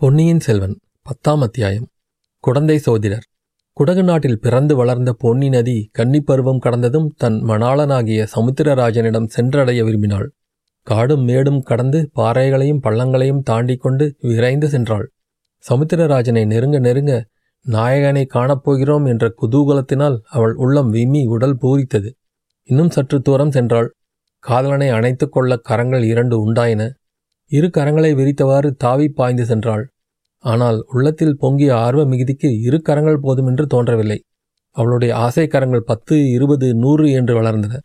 பொன்னியின் செல்வன் பத்தாம் அத்தியாயம். குடந்தை சோதிடர். குடகு நாட்டில் பிறந்து வளர்ந்த பொன்னி நதி கன்னிப்பருவம் கடந்ததும் தன் மணாளனாகிய சமுத்திரராஜனிடம் சென்றடைய விரும்பினாள். காடும் மேடும் கடந்து பாறைகளையும் பள்ளங்களையும் தாண்டிக் கொண்டு விரைந்து சென்றாள். சமுத்திரராஜனை நெருங்க நெருங்க நாயகனை காணப்போகிறோம் என்ற குதூகலத்தினால் அவள் உள்ளம் விம்மி உடல் பூரித்தது. இன்னும் சற்று தூரம் சென்றாள். காதலனை அணைத்துக் கொள்ள கரங்கள் இரண்டு உண்டாயின. இரு கரங்களை விரித்தவாறு தாவி பாய்ந்து சென்றாள். ஆனால் உள்ளத்தில் பொங்கிய ஆர்வ மிகுதிக்கு இரு கரங்கள் போதுமென்று தோன்றவில்லை. அவளுடைய ஆசை கரங்கள் பத்து இருபது நூறு என்று வளர்ந்தன.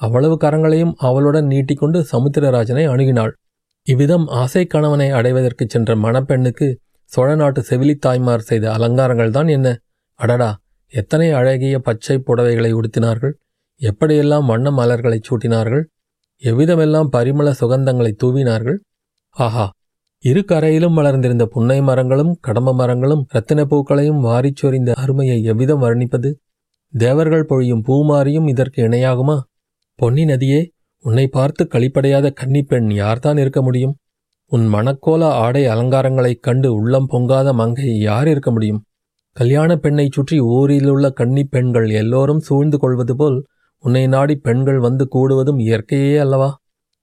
அவ்வளவு கரங்களையும் அவளுடன் நீட்டிக்கொண்டு சமுத்திரராஜனை அணுகினாள். இவ்விதம் ஆசை கணவனை அடைவதற்குச் சென்ற மணப்பெண்ணுக்கு சோழ நாட்டு செவிலித்தாய்மார் செய்த அலங்காரங்கள் தான் என்ன? அடடா எத்தனை அழகிய பச்சை புடவைகளை உடுத்தினார்கள்? எப்படியெல்லாம் வண்ண மலர்களைச் சூட்டினார்கள்? எவ்விதமெல்லாம் பரிமள சுகந்தங்களை தூவினார்கள்? ஆஹா. இரு கரையிலும் வளர்ந்திருந்த புன்னை மரங்களும் கடம்ப மரங்களும் இரத்தின பூக்களையும் வாரிச் சொரிந்த அருமையை எவ்விதம் வர்ணிப்பது? தேவர்கள் பொழியும் பூமாரியும் இதற்கு இணையாகுமா? பொன்னி நதியே உன்னை பார்த்து களிப்படையாத கன்னிப்பெண் யார்தான் இருக்க முடியும்? உன் மணக்கோல ஆடை அலங்காரங்களைக் கண்டு உள்ளம் பொங்காத மங்கை யார் இருக்க முடியும்? கல்யாண பெண்ணைச் சுற்றி ஊரிலுள்ள கன்னிப் பெண்கள் எல்லோரும் சூழ்ந்து கொள்வது போல் உன்னை நாடி பெண்கள் வந்து கூடுவதும் இயற்கையே அல்லவா?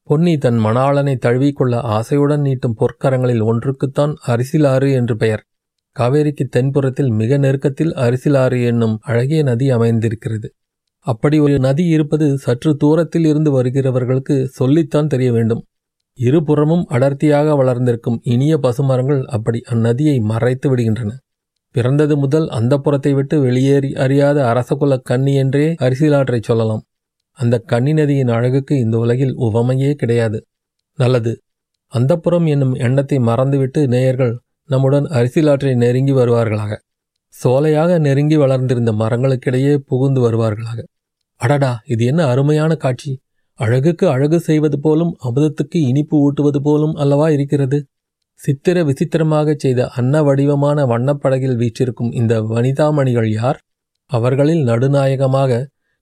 பொன்னி தன் மணாளனை தழுவிக்கொள்ள ஆசையுடன் நீட்டும் பொற்கரங்களில் ஒன்றுக்குத்தான் அரிசிலாறு என்று பெயர். காவேரிக்கு தென்புறத்தில் மிக நெருக்கத்தில் அரிசிலாறு என்னும் அழகிய நதி அமைந்திருக்கிறது. அப்படி ஒரு நதி இருப்பது சற்று தூரத்தில் இருந்து வருகிறவர்களுக்கு சொல்லித்தான் தெரிய வேண்டும். இருபுறமும் அடர்த்தியாக வளர்ந்திருக்கும் இனிய பசுமரங்கள் அப்படி அந்நதியை மறைத்து விடுகின்றன. பிறந்தது முதல் அந்த புறத்தை விட்டு வெளியேறி அறியாத அரசகுல கன்னி என்றே அரிசிலாற்றை சொல்லலாம். அந்த கன்னி நதியின் அழகுக்கு இந்த உலகில் உவமையே கிடையாது. நல்லது. அந்தப்புறம் என்னும் எண்ணத்தை மறந்துவிட்டு நேயர்கள் நம்முடன் அரிசிலாற்றை நெருங்கி வருவார்களாக. சோலையாக நெருங்கி வளர்ந்திருந்த மரங்களுக்கிடையே புகுந்து வருவார்களாக. அடடா இது என்ன அருமையான காட்சி. அழகுக்கு அழகு செய்வது போலும் அமுதத்துக்கு இனிப்பு ஊட்டுவது போலும் அல்லவா இருக்கிறது? சித்திர விசித்திரமாகச் செய்த அன்ன வடிவமான வண்ணப்படகில் வீற்றிருக்கும் இந்த வனிதாமணிகள் யார்? அவர்களில் நடுநாயகமாக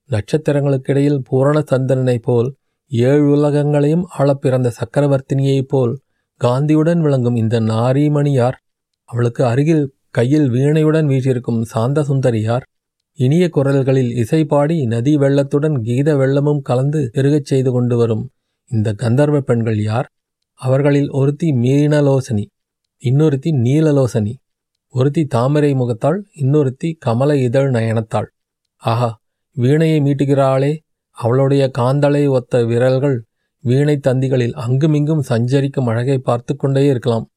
நட்சத்திரங்களுக்கிடையில் பூரண சந்திரனைப் போல் ஏழு உலகங்களையும் ஆளப் பிறந்த சக்கரவர்த்தினியைப் போல் காந்தியுடன் விளங்கும் இந்த நாரீமணி யார் அவளுக்கு அருகில் கையில் வீணையுடன் வீற்றிருக்கும் சாந்த சுந்தரியார் இனிய குரல்களில் இசை பாடி நதி வெள்ளத்துடன் கீத வெள்ளமும் கலந்து பெருகச் செய்து கொண்டு வரும் இந்த கந்தர்வ பெண்கள் யார்? அவர்களில் ஒருத்தி மீனலோசனி இன்னொருத்தி நீலலோசனி ஒருத்தி தாமரை முகத்தாள் இன்னொருத்தி கமல இதழ் நயனத்தாள். ஆஹா! வீணையை மீட்டுகிறாளே. அவளுடைய காந்தளை ஒத்த விரல்கள் வீணை தந்திகளில் அங்குமிங்கும் சஞ்சரிக்கும் அழகை பார்த்து கொண்டே இருக்கலாம்.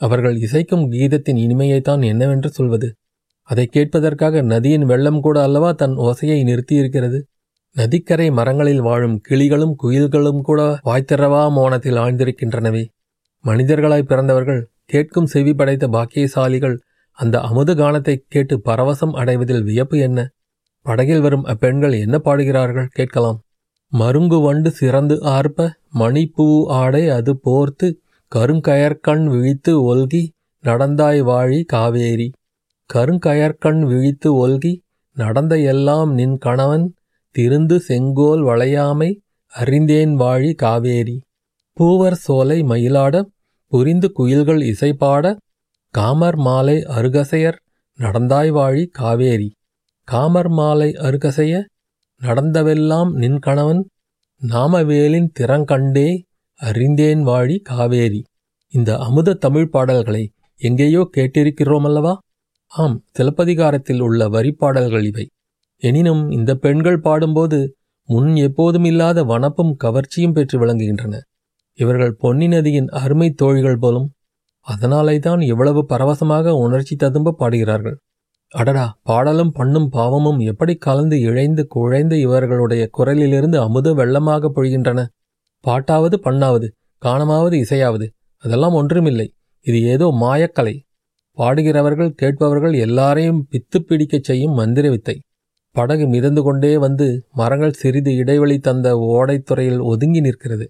அவர்கள் இசைக்கும் கீதத்தின் இனிமையைத்தான் என்னவென்று சொல்வது? அதை கேட்பதற்காக நதியின் வெள்ளம் கூட அல்லவா தன் ஓசையை நிறுத்தியிருக்கிறது? நதிக்கரை மரங்களில் வாழும் கிளிகளும் குயில்களும் கூட வாய்த்திரவா மோனத்தில் ஆழ்ந்திருக்கின்றனவே. மனிதர்களாய் பிறந்தவர்கள் கேட்கும் செவி படைத்த பாக்கியசாலிகள் அந்த அமுது கானத்தை கேட்டு பரவசம் அடைவதில் வியப்பு என்ன? படகில் வரும் அப்பெண்கள் என்ன பாடுகிறார்கள் கேட்கலாம். மருங்கு வண்டு சிறந்து ஆர்ப்ப மணிப்பூ ஆடை அது போர்த்து கருங்கயற்கண் விழித்து ஒல்கி நடந்தாய் வாழி காவேரி. கருங்கயற்கண் விழித்து ஒல்கி நடந்த எல்லாம் நின் கணவன் திருந்து செங்கோல் வளையாமை அறிந்தேன் வாழி காவேரி. பூவர் சோலை மயிலாட புரிந்து குயில்கள் இசைப்பாட காமர் மாலை அருகசையர் நடந்தாய் வாழி காவேரி. காமர் மாலை அருகசைய நடந்தவெல்லாம் நின் கணவன் நாமவேலின் திறங்கண்டே அறிந்தேன் வாழி காவேரி. இந்த அமுத தமிழ் பாடல்களை எங்கேயோ கேட்டிருக்கிறோமல்லவா? ஆம் சிலப்பதிகாரத்தில் உள்ள வரிப்பாடல்கள் இவை. எனினும் இந்த பெண்கள் பாடும்போது முன் எப்போதும் இல்லாத வனப்பும் கவர்ச்சியும் பெற்று விளங்குகின்றன. இவர்கள் பொன்னி நதியின் அருமை தோழிகள் போலும் அதனாலே தான் இவ்வளவு பரவசமாக உணர்ச்சி ததும்ப பாடுகிறார்கள். அடடா பாடலும் பண்ணும் பாவமும் எப்படி கலந்து இழைந்து குழைந்து இவர்களுடைய குரலிலிருந்து அமுத வெள்ளமாக பொழிகின்றன? பாட்டாவது பண்ணாவது காணமாவது இசையாவது அதெல்லாம் ஒன்றுமில்லை. இது ஏதோ மாயக்கலை. பாடுகிறவர்கள் கேட்பவர்கள் எல்லாரையும் பித்து பிடிக்கச் செய்யும் மந்திர வித்தை. படகு மிதந்து கொண்டே வந்து மரங்கள் சிறிது இடைவெளி தந்த ஓடைத்துறையில் ஒதுங்கி நிற்கிறது.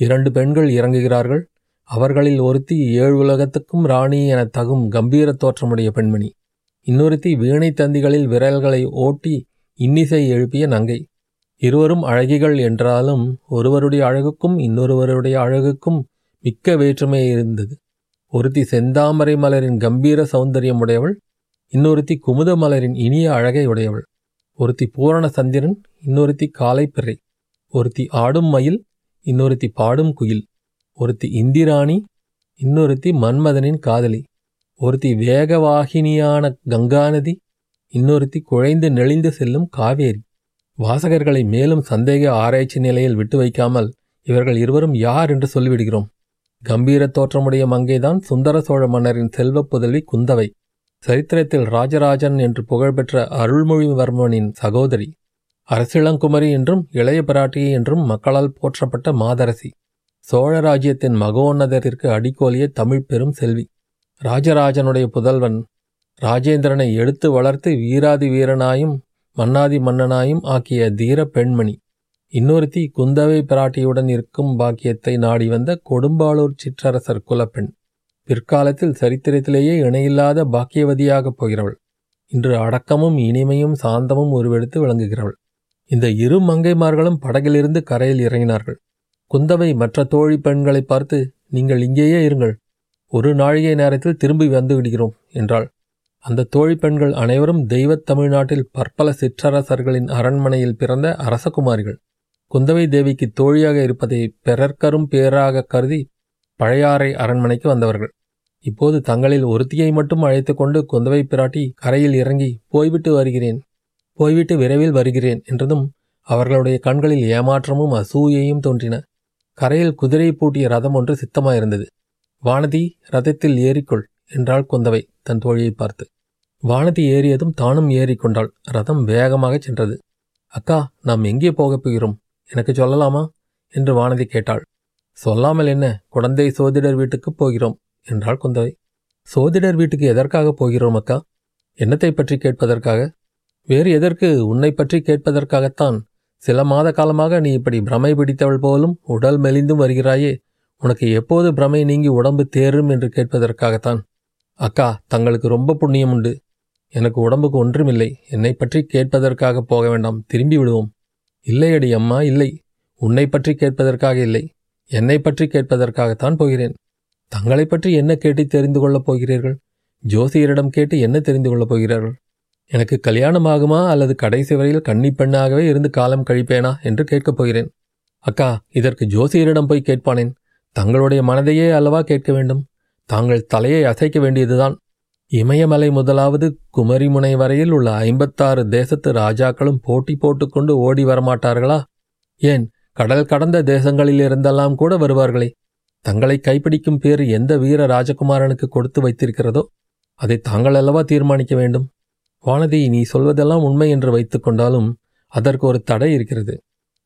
இரண்டு பெண்கள் இறங்குகிறார்கள். அவர்களில் ஒருத்தி ஏழு உலகத்துக்கும் ராணி என தகும் கம்பீர தோற்றமுடைய பெண்மணி. இன்னொருத்தி வீணை தந்திகளில் விரல்களை ஓட்டி இன்னிசை எழுப்பிய நங்கை. இருவரும் அழகிகள் என்றாலும் ஒருவருடைய அழகுக்கும் இன்னொருவருடைய அழகுக்கும் மிக்க வேற்றுமை இருந்தது. ஒருத்தி செந்தாமரை மலரின் கம்பீர சௌந்தரியம் உடையவள் இன்னொருத்தி குமுத மலரின் இனிய அழகை உடையவள். ஒருத்தி பூரண சந்திரன் இன்னொருத்தி காலைப்பிறை ஒருத்தி ஆடும் மயில் இன்னொருத்தி பாடும் குயில். ஒருத்தி இந்திராணி இன்னொருத்தி மன்மதனின் காதலி. ஒருத்தி வேகவாகினியான கங்காநதி இன்னொருத்தி குழைந்து நெளிந்து செல்லும் காவேரி. வாசகர்களை மேலும் சந்தேக ஆராய்ச்சி நிலையில் விட்டு வைக்காமல் இவர்கள் இருவரும் யார் என்று சொல்லிவிடுகிறோம். கம்பீர தோற்றமுடைய மங்கைதான் சுந்தர சோழ மன்னரின் செல்வப் புதல்வி குந்தவை. சரித்திரத்தில் ராஜராஜன் என்று புகழ்பெற்ற அருள்மொழிவர்மனின் சகோதரி. அரசிளங்குமரி என்றும் இளைய பிராட்டி என்றும் மக்களால் போற்றப்பட்ட மாதரசி. சோழ ராஜ்யத்தின் மகோன்னதத்திற்கு அடிக்கோலிய தமிழ் பெரும் செல்வி. ராஜராஜனுடைய புதல்வன் ராஜேந்திரனை எடுத்து வளர்த்து வீராதி வீரனாயும் மன்னாதி மன்னனாயும் ஆக்கிய தீர பெண்மணி. இன்னொருத்தி குந்தவை பிராட்டியுடன் இருக்கும் பாக்கியத்தை நாடி வந்த கொடும்பாளூர் சிற்றரசர் குலப்பெண். பிற்காலத்தில் சரித்திரத்திலேயே இணையில்லாத பாக்கியவதியாகப் போகிறவள். இன்று அடக்கமும் இனிமையும் சாந்தமும் உருவெடுத்து விளங்குகிறவள். இந்த இரு மங்கைமார்களும் படகிலிருந்து கரையில் இறங்கினார்கள். குந்தவை மற்ற தோழி பெண்களை பார்த்து நீங்கள் இங்கேயே இருங்கள். ஒரு நாழிகை நேரத்தில் திரும்பி வந்து விடுகிறோம் என்றாள். அந்த தோழி பெண்கள் அனைவரும் தெய்வத் தமிழ்நாட்டில் பற்பல சிற்றரசர்களின் அரண்மனையில் பிறந்த அரசகுமாரிகள். குந்தவை தேவிக்கு தோழியாக இருப்பதை பிறர்க்கரும் பேராக கருதி பழையாறை அரண்மனைக்கு வந்தவர்கள். இப்போது தங்களில் ஒருத்தியை மட்டும் அழைத்து கொண்டு குந்தவை பிராட்டி கரையில் இறங்கி போய்விட்டு வருகிறேன் போய்விட்டு விரைவில் வருகிறேன் என்றதும் அவர்களுடைய கண்களில் ஏமாற்றமும் அசூயையும் தோன்றின. கரையில் குதிரை பூட்டிய ரதம் ஒன்று சித்தமாயிருந்தது. வானதி ரதத்தில் ஏறிக்கொள் என்றாள் குந்தவை தன் தோழியை பார்த்து. வானதி ஏறியதும் தானும் ஏறிக்கொண்டாள் ரதம் வேகமாகச் சென்றது. அக்கா நாம் எங்கே போகப் போகிறோம்? எனக்கு சொல்லலாமா? என்று வானதி கேட்டாள். சொல்லாமல் என்ன? குழந்தை சோதிடர் வீட்டுக்குப் போகிறோம் என்றாள் குந்தவை. சோதிடர் வீட்டுக்கு எதற்காக போகிறோம் அக்கா? என்னத்தை பற்றி கேட்பதற்காக? வேறு எதற்கு உன்னை பற்றி கேட்பதற்காகத்தான்? சில மாத காலமாக நீ இப்படி பிரமை பிடித்தவள் போலும் உடல் மெலிந்தும் வருகிறாயே. உனக்கு எப்போது பிரமை நீங்கி உடம்பு தேரும் என்று கேட்பதற்காகத்தான். அக்கா தங்களுக்கு ரொம்ப புண்ணியம் உண்டு. எனக்கு உடம்புக்கு ஒன்றுமில்லை. என்னை பற்றி கேட்பதற்காக போக வேண்டாம். திரும்பி விடுவோம். இல்லையடி அம்மா இல்லை. உன்னை பற்றி கேட்பதற்காக இல்லை. என்னை பற்றி கேட்பதற்காகத்தான் போகிறேன். தங்களை பற்றி என்ன கேட்டு தெரிந்து கொள்ளப் போகிறீர்கள்? ஜோசியரிடம் கேட்டு என்ன தெரிந்து கொள்ளப் போகிறார்கள்? எனக்கு கல்யாணம் ஆகுமா அல்லது கடைசி வரையில் கன்னி பெண்ணாகவே இருந்து காலம் கழிப்பேனா என்று கேட்கப் போகிறேன். அக்கா இதற்கு ஜோசியரிடம் போய் கேட்பானேன். தங்களுடைய மனதையே அல்லவா கேட்க வேண்டும்? தாங்கள் தலையை அசைக்க வேண்டியதுதான். இமயமலை முதலாவது குமரிமுனை வரையில் உள்ள ஐம்பத்தாறு தேசத்து ராஜாக்களும் போட்டி போட்டுக்கொண்டு ஓடி வரமாட்டார்களா? ஏன் கடல் கடந்த தேசங்களிலிருந்தெல்லாம் கூட வருவார்களே. தங்களை கைப்பிடிக்கும் பேர் எந்த வீர ராஜகுமாரனுக்கு கொடுத்து வைத்திருக்கிறதோ அதை தாங்கள் அல்லவா தீர்மானிக்க வேண்டும்? வானதி நீ சொல்வதெல்லாம் உண்மை என்று வைத்துக்கொண்டாலும் அதற்கு ஒரு தடை இருக்கிறது.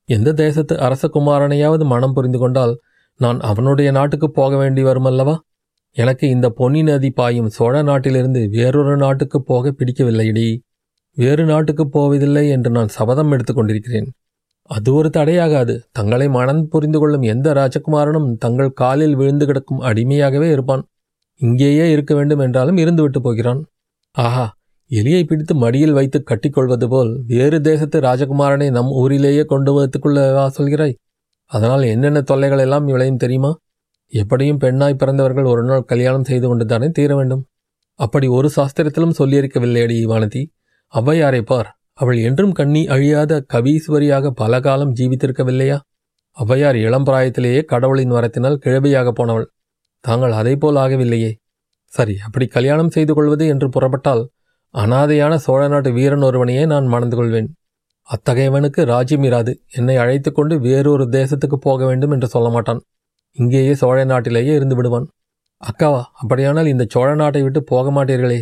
எந்த தேசத்து அரசகுமாரனையாவது மனம் புரிந்து கொண்டால் நான் அவனுடைய நாட்டுக்கு போக வேண்டி வருமல்லவா? எனக்கு இந்த பொன்னி நதி பாயும் சோழ நாட்டிலிருந்து வேறொரு நாட்டுக்கு போக பிடிக்கவில்லையடி. வேறு நாட்டுக்கு போவதில்லை என்று நான் சபதம் எடுத்துக்கொண்டிருக்கிறேன் அது ஒரு தடையாகாது. தங்களை மனம் புரிந்து கொள்ளும் எந்த ராஜகுமாரனும் தங்கள் காலில் விழுந்து கிடக்கும் அடிமையாகவே இருப்பான். இங்கேயே இருக்க வேண்டும் என்றாலும் இருந்துவிட்டு போகிறான். ஆஹா எலியை பிடித்து மடியில் வைத்து கட்டிக்கொள்வது போல் வேறு தேசத்து ராஜகுமாரனை நம் ஊரிலேயே கொண்டு வரத்துக்குள்ளவா சொல்கிறாய்? அதனால் என்னென்ன தொல்லைகள் எல்லாம் விளையும் தெரியுமா? எப்படியும் பெண்ணாய் பிறந்தவர்கள் ஒரு நாள் கல்யாணம் செய்து கொண்டு தானே தீர வேண்டும்? அப்படி ஒரு சாஸ்திரத்திலும் சொல்லியிருக்கவில்லையடி வானதி. ஔவையாரை பார் அவள் என்றும் கண்ணி அழியாத கவீஸ்வரியாக பல காலம் ஜீவித்திருக்கவில்லையா? ஔவையார் இளம் பிராயத்திலேயே கடவுளின் வரத்தினால் கிழவியாக போனவள். தாங்கள் அதைப்போல் ஆகவில்லையே. சரி அப்படி கல்யாணம் செய்து கொள்வது என்று புறப்பட்டால் அனாதையான சோழ நாட்டு வீரன் ஒருவனையே நான் மணந்து கொள்வேன். அத்தகையவனுக்கு ராஜ்யம் இராது. என்னை அழைத்து கொண்டு வேறொரு தேசத்துக்கு போக வேண்டும் என்று சொல்ல மாட்டான். இங்கேயே சோழ நாட்டிலேயே இருந்து விடுவான். அக்காவா அப்படியானால் இந்த சோழ நாட்டை விட்டு போக மாட்டீர்களே.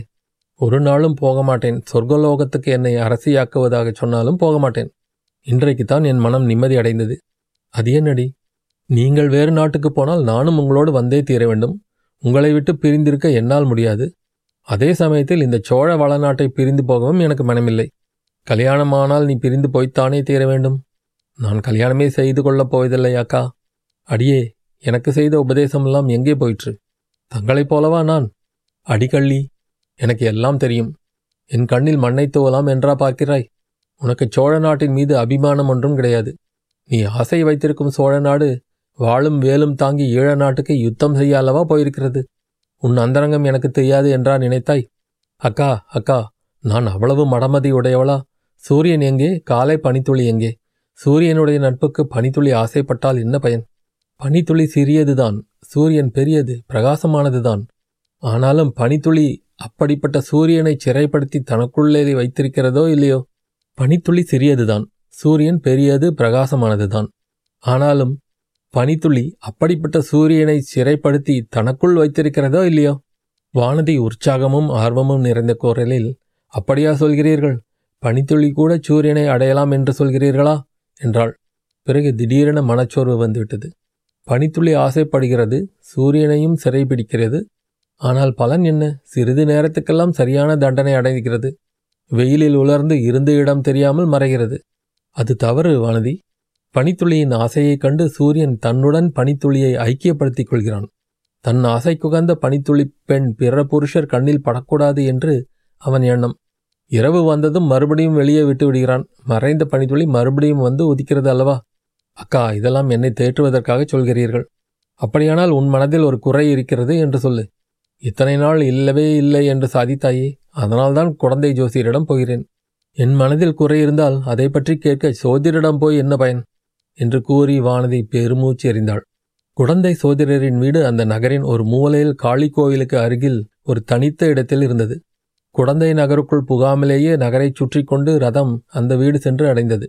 ஒரு நாளும் போக மாட்டேன். சொர்க்கலோகத்துக்கு என்னை அரசியாக்குவதாக சொன்னாலும் போக மாட்டேன். இன்றைக்குத்தான் என் மனம் நிம்மதி அடைந்தது. அது என்னடி? நீங்கள் வேறு நாட்டுக்கு போனால் நானும் உங்களோடு வந்தே தீர வேண்டும். உங்களை விட்டு பிரிந்திருக்க என்னால் முடியாது. அதே சமயத்தில் இந்த சோழ வளநாட்டை பிரிந்து போகவும் எனக்கு மனமில்லை. கல்யாணமானால் நீ பிரிந்து போய்த்தானே தீர வேண்டும்? நான் கல்யாணமே செய்து கொள்ளப் போவதில்லை அக்கா. அடியே எனக்கு செய்த உபதேசமெல்லாம் எங்கே போயிற்று? தங்களைப் போலவா நான்? அடிக்கள்ளி எனக்கு எல்லாம் தெரியும். என் கண்ணில் மண்ணை தூவலாம் என்றா பார்க்கிறாய்? உனக்கு சோழ நாட்டின் மீது அபிமானம் ஒன்றும் கிடையாது. நீ ஆசை வைத்திருக்கும் சோழ நாடு வாளும் வேலும் தாங்கி ஈழ நாட்டுக்கு யுத்தம் செய்ய அல்லவா போயிருக்கிறது? உன் அந்தரங்கம் எனக்கு தெரியாது என்றா நினைத்தாய்? அக்கா அக்கா நான் அவ்வளவு மடமதி உடையவளா? சூரியன் எங்கே? காலை பனித்துளி எங்கே? சூரியனுடைய நட்புக்கு பனித்துளி ஆசைப்பட்டால் என்ன பயன்? பனித்துளி சிறியதுதான் சூரியன் பெரியது பிரகாசமானதுதான். ஆனாலும் பனித்துளி அப்படிப்பட்ட சூரியனை சிறைப்படுத்தி தனக்குள்ளே வைத்திருக்கிறதோ இல்லையோ? பனித்துளி சிறியதுதான் சூரியன் பெரியது பிரகாசமானதுதான். ஆனாலும் பனித்துளி அப்படிப்பட்ட சூரியனை சிறைப்படுத்தி தனக்குள் வைத்திருக்கிறதோ இல்லையோ? வானதி உற்சாகமும் ஆர்வமும் நிறைந்த குரலில் அப்படியா சொல்கிறீர்கள்? பனித்துளி கூட சூரியனை அடையலாம் என்று சொல்கிறீர்களா? என்றாள். பிறகு திடீரென மனச்சோர்வு வந்துவிட்டது. பனித்துளி ஆசைப்படுகிறது சூரியனையும் சிறைபிடிக்கிறது. ஆனால் பலன் என்ன? சிறிது நேரத்துக்கெல்லாம் சரியான தண்டனை அடைகிறது. வெயிலில் உலர்ந்து இருந்த இடம் தெரியாமல் மறைகிறது. அது தவறு வானதி. பனித்துளியின் ஆசையைக் கண்டு சூரியன் தன்னுடன் பனித்துளியை ஐக்கியப்படுத்திக் கொள்கிறான். தன் ஆசைக்குகந்த பனித்துளி பெண் பிற புருஷர் கண்ணில் படக்கூடாது என்று அவன் எண்ணம். இரவு வந்ததும் மறுபடியும் வெளியே விட்டு விடுகிறான். மறைந்த பனித்துளி மறுபடியும் வந்து உதிக்கிறது அல்லவா? அக்கா இதெல்லாம் என்னை தேற்றுவதற்காக சொல்கிறீர்கள். அப்படியானால் உன் மனதில் ஒரு குறை இருக்கிறது என்று சொல்லு. இத்தனை நாள் இல்லவே இல்லை என்று சாதித்தாயே. அதனால்தான் குழந்தை ஜோசியரிடம் போகிறேன். என் மனதில் குறை இருந்தால் அதை பற்றி கேட்க சோதிடரிடம் போய் என்ன பயன்? என்று கூறி வானதி பெருமூச்சு எறிந்தாள். குழந்தை சோதிடரின் வீடு அந்த நகரின் ஒரு மூலையில் காளி கோவிலுக்கு அருகில் ஒரு தனித்த இடத்தில் இருந்தது. குழந்தை நகருக்குள் புகாமலேயே நகரைச் சுற்றி கொண்டு ரதம் அந்த வீடு சென்று அடைந்தது.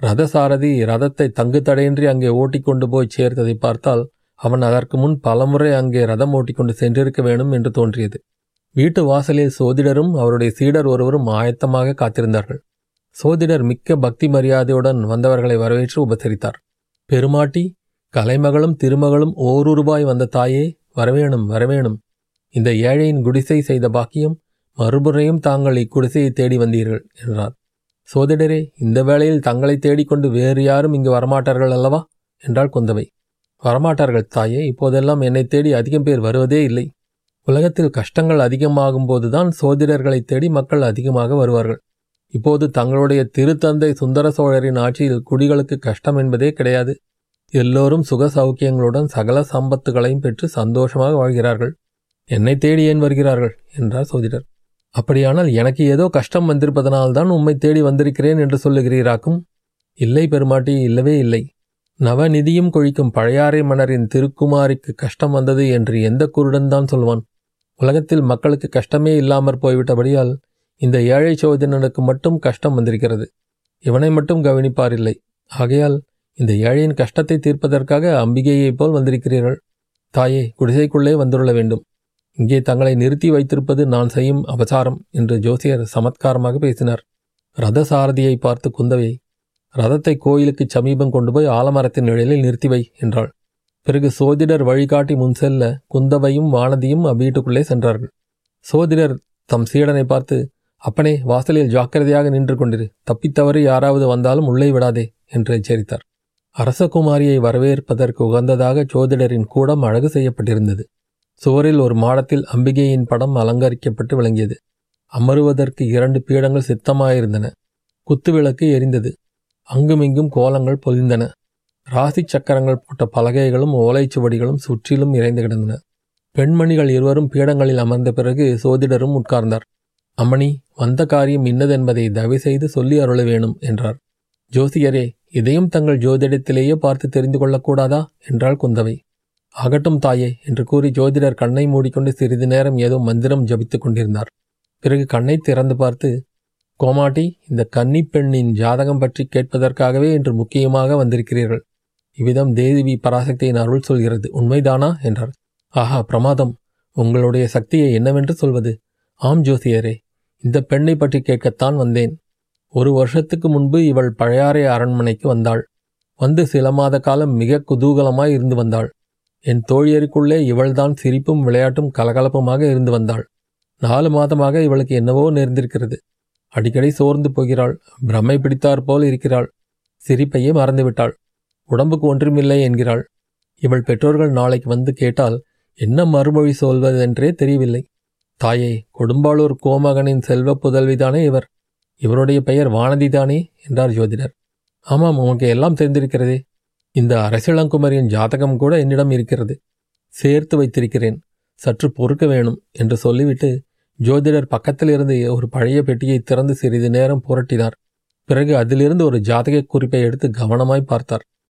ரதசாரதி ரதத்தை தங்கு தடையின்றி அங்கே ஓட்டிக்கொண்டு போய் சேர்த்ததை பார்த்தால் அவன் அதற்கு முன் பலமுறை அங்கே ரதம் ஓட்டிக்கொண்டு சென்றிருக்க வேண்டும் என்று தோன்றியது. வீட்டு வாசலில் சோதிடரும் அவருடைய சீடர் ஒருவரும் ஆயத்தமாக காத்திருந்தார்கள். சோதிடர் மிக்க பக்தி மரியாதையுடன் வந்தவர்களை வரவேற்று உபசரித்தார். பெருமாட்டி கலைமகளும் திருமகளும் ஓரு ரூபாய் வந்த தாயே வரவேணும் வரவேணும். இந்த ஏழையின் குடிசை செய்த பாக்கியம் மறுபுறையும் தாங்கள் இக்குடிசையை தேடி வந்தீர்கள் என்றார். சோதிடரே இந்த வேளையில் தங்களை தேடிக்கொண்டு வேறு யாரும் இங்கு வரமாட்டார்கள் அல்லவா? என்றாள் குந்தவை. வரமாட்டார்கள் தாயே இப்போதெல்லாம் என்னை தேடி அதிகம் பேர் வருவதே இல்லை. உலகத்தில் கஷ்டங்கள் அதிகமாகும் போதுதான் சோதிடர்களை தேடி மக்கள் அதிகமாக வருவார்கள். இப்போது தங்களுடைய திருத்தந்தை சுந்தர சோழரின் ஆட்சியில் குடிகளுக்கு கஷ்டம் என்பதே கிடையாது. எல்லோரும் சுக சௌக்கியங்களுடன் சகல சம்பத்துகளையும் பெற்று சந்தோஷமாக வாழ்கிறார்கள். என்னை தேடி ஏன் வருகிறார்கள்? என்றார் சோதிடர். அப்படியானால் எனக்கு ஏதோ கஷ்டம் வந்திருப்பதனால்தான் உம்மை தேடி வந்திருக்கிறேன் என்று சொல்லுகிறீராக்கும்? இல்லை பெருமாட்டி இல்லவே இல்லை. நவநிதியும் கொழிக்கும் பழையாறை மன்னரின் திருக்குமாரிக்கு கஷ்டம் வந்தது என்று எந்த குருடன் தான் சொல்வான்? உலகத்தில் மக்களுக்கு கஷ்டமே இல்லாமற் போய்விட்டபடியால் இந்த ஏழை சோதனனுக்கு மட்டும் கஷ்டம் வந்திருக்கிறது. இவனை மட்டும் கவனிப்பாரில்லை. ஆகையால் இந்த ஏழையின் கஷ்டத்தை தீர்ப்பதற்காக அம்பிகையைப் போல் வந்திருக்கிறீர்கள். தாயே குடிசைக்குள்ளே வந்துள்ள வேண்டும். இங்கே தங்களை நிறுத்தி வைத்திருப்பது நான் செய்யும் அபசாரம் என்று ஜோசியர் சமத்காரமாக பேசினார். ரத சாரதியை பார்த்து குந்தவை ரதத்தை கோயிலுக்கு சமீபம் கொண்டு போய் ஆலமரத்தின் நிழலில் நிறுத்தி வை என்றாள். பிறகு சோதிடர் வழிகாட்டி முன் செல்ல குந்தவையும் வானதியும் அவ்வீட்டுக்குள்ளே சென்றார்கள். சோதிடர் தம் சீடனை பார்த்து அப்பனே வாசலில் ஜாக்கிரதையாக நின்று கொண்டிரு. தப்பித்தவறு யாராவது வந்தாலும் உள்ளே விடாதே என்று எச்சரித்தார். அரசகுமாரியை வரவேற்பதற்கு உகந்ததாக சோதிடரின் கூடம் அழகு செய்யப்பட்டிருந்தது. சுவரில் ஒரு மாடத்தில் அம்பிகையின் படம் அலங்கரிக்கப்பட்டு விளங்கியது. அமருவதற்கு இரண்டு பீடங்கள் சித்தமாயிருந்தன. குத்துவிளக்கு எரிந்தது. அங்குமிங்கும் கோலங்கள் பொழிந்தன ராசி சக்கரங்கள் போட்ட பலகைகளும் ஓலைச்சுவடிகளும் சுற்றிலும் இறைந்து கிடந்தன. பெண்மணிகள் இருவரும் பீடங்களில் அமர்ந்த பிறகு சோதிடரும் உட்கார்ந்தார். அம்மணி வந்த காரியம் இன்னதென்பதை தயவு செய்து சொல்லி அருள வேணும் என்றார். ஜோசியரே இதையும் தங்கள் ஜோதிடத்திலேயே பார்த்து தெரிந்து கொள்ளக்கூடாதா? என்றாள் குந்தவை. ஆகட்டும் தாயே என்று கூறி ஜோதிடர் கண்ணை மூடிக்கொண்டு சிறிது நேரம் ஏதோ மந்திரம் ஜபித்துக் கொண்டிருந்தார். பிறகு கண்ணை திறந்து பார்த்து கோமாட்டி இந்த கன்னி பெண்ணின் ஜாதகம் பற்றி கேட்பதற்காகவே இன்று முக்கியமாக வந்திருக்கிறீர்கள். இவ்விதம் தேவி பராசக்தியின் அருள் சொல்கிறது. உண்மைதானா? என்றார். ஆஹா பிரமாதம். உங்களுடைய சக்தியை என்னவென்று சொல்வது? ஆம் ஜோசியரே இந்த பெண்ணை பற்றி கேட்கத்தான் வந்தேன். ஒரு வருஷத்துக்கு முன்பு இவள் பழையாறை அரண்மனைக்கு வந்தாள். வந்து சில மாத காலம் மிக குதூகலமாய் இருந்து வந்தாள். என் தோழியருக்குள்ளே இவள்தான் சிரிப்பும் விளையாட்டும் கலகலப்புமாக இருந்து வந்தாள். நாலு மாதமாக இவளுக்கு என்னவோ நேர்ந்திருக்கிறது. அடிக்கடி சோர்ந்து போகிறாள். பிரமை பிடித்தாற் போல் இருக்கிறாள். சிரிப்பையே மறந்துவிட்டாள். உடம்புக்கு ஒன்றுமில்லை என்கிறாள். இவள் பெற்றோர்கள் நாளைக்கு வந்து கேட்டால் என்ன மறுமொழி சொல்வதென்றே தெரியவில்லை. தாயே கொடும்பாளூர் கோமகனின் செல்வ புதல்விதானே இவர். இவருடைய பெயர் வானதிதானே? என்றார் ஜோதிடர். ஆமாம் உனக்கு எல்லாம் தெரிந்திருக்கிறதே. இந்த அரசிளங்குமரியின் ஜாதகம் கூட என்னிடம் இருக்கிறது. சேர்த்து வைத்திருக்கிறேன். சற்று பொறுக்க வேணும் என்று சொல்லிவிட்டு ஜோதிடர் பக்கத்தில் இருந்து ஒரு பழைய பெட்டியை திறந்து சிறிது நேரம் புரட்டினார். பிறகு அதிலிருந்து ஒரு ஜாதக குறிப்பை எடுத்து கவனமாய் பார்த்தார்.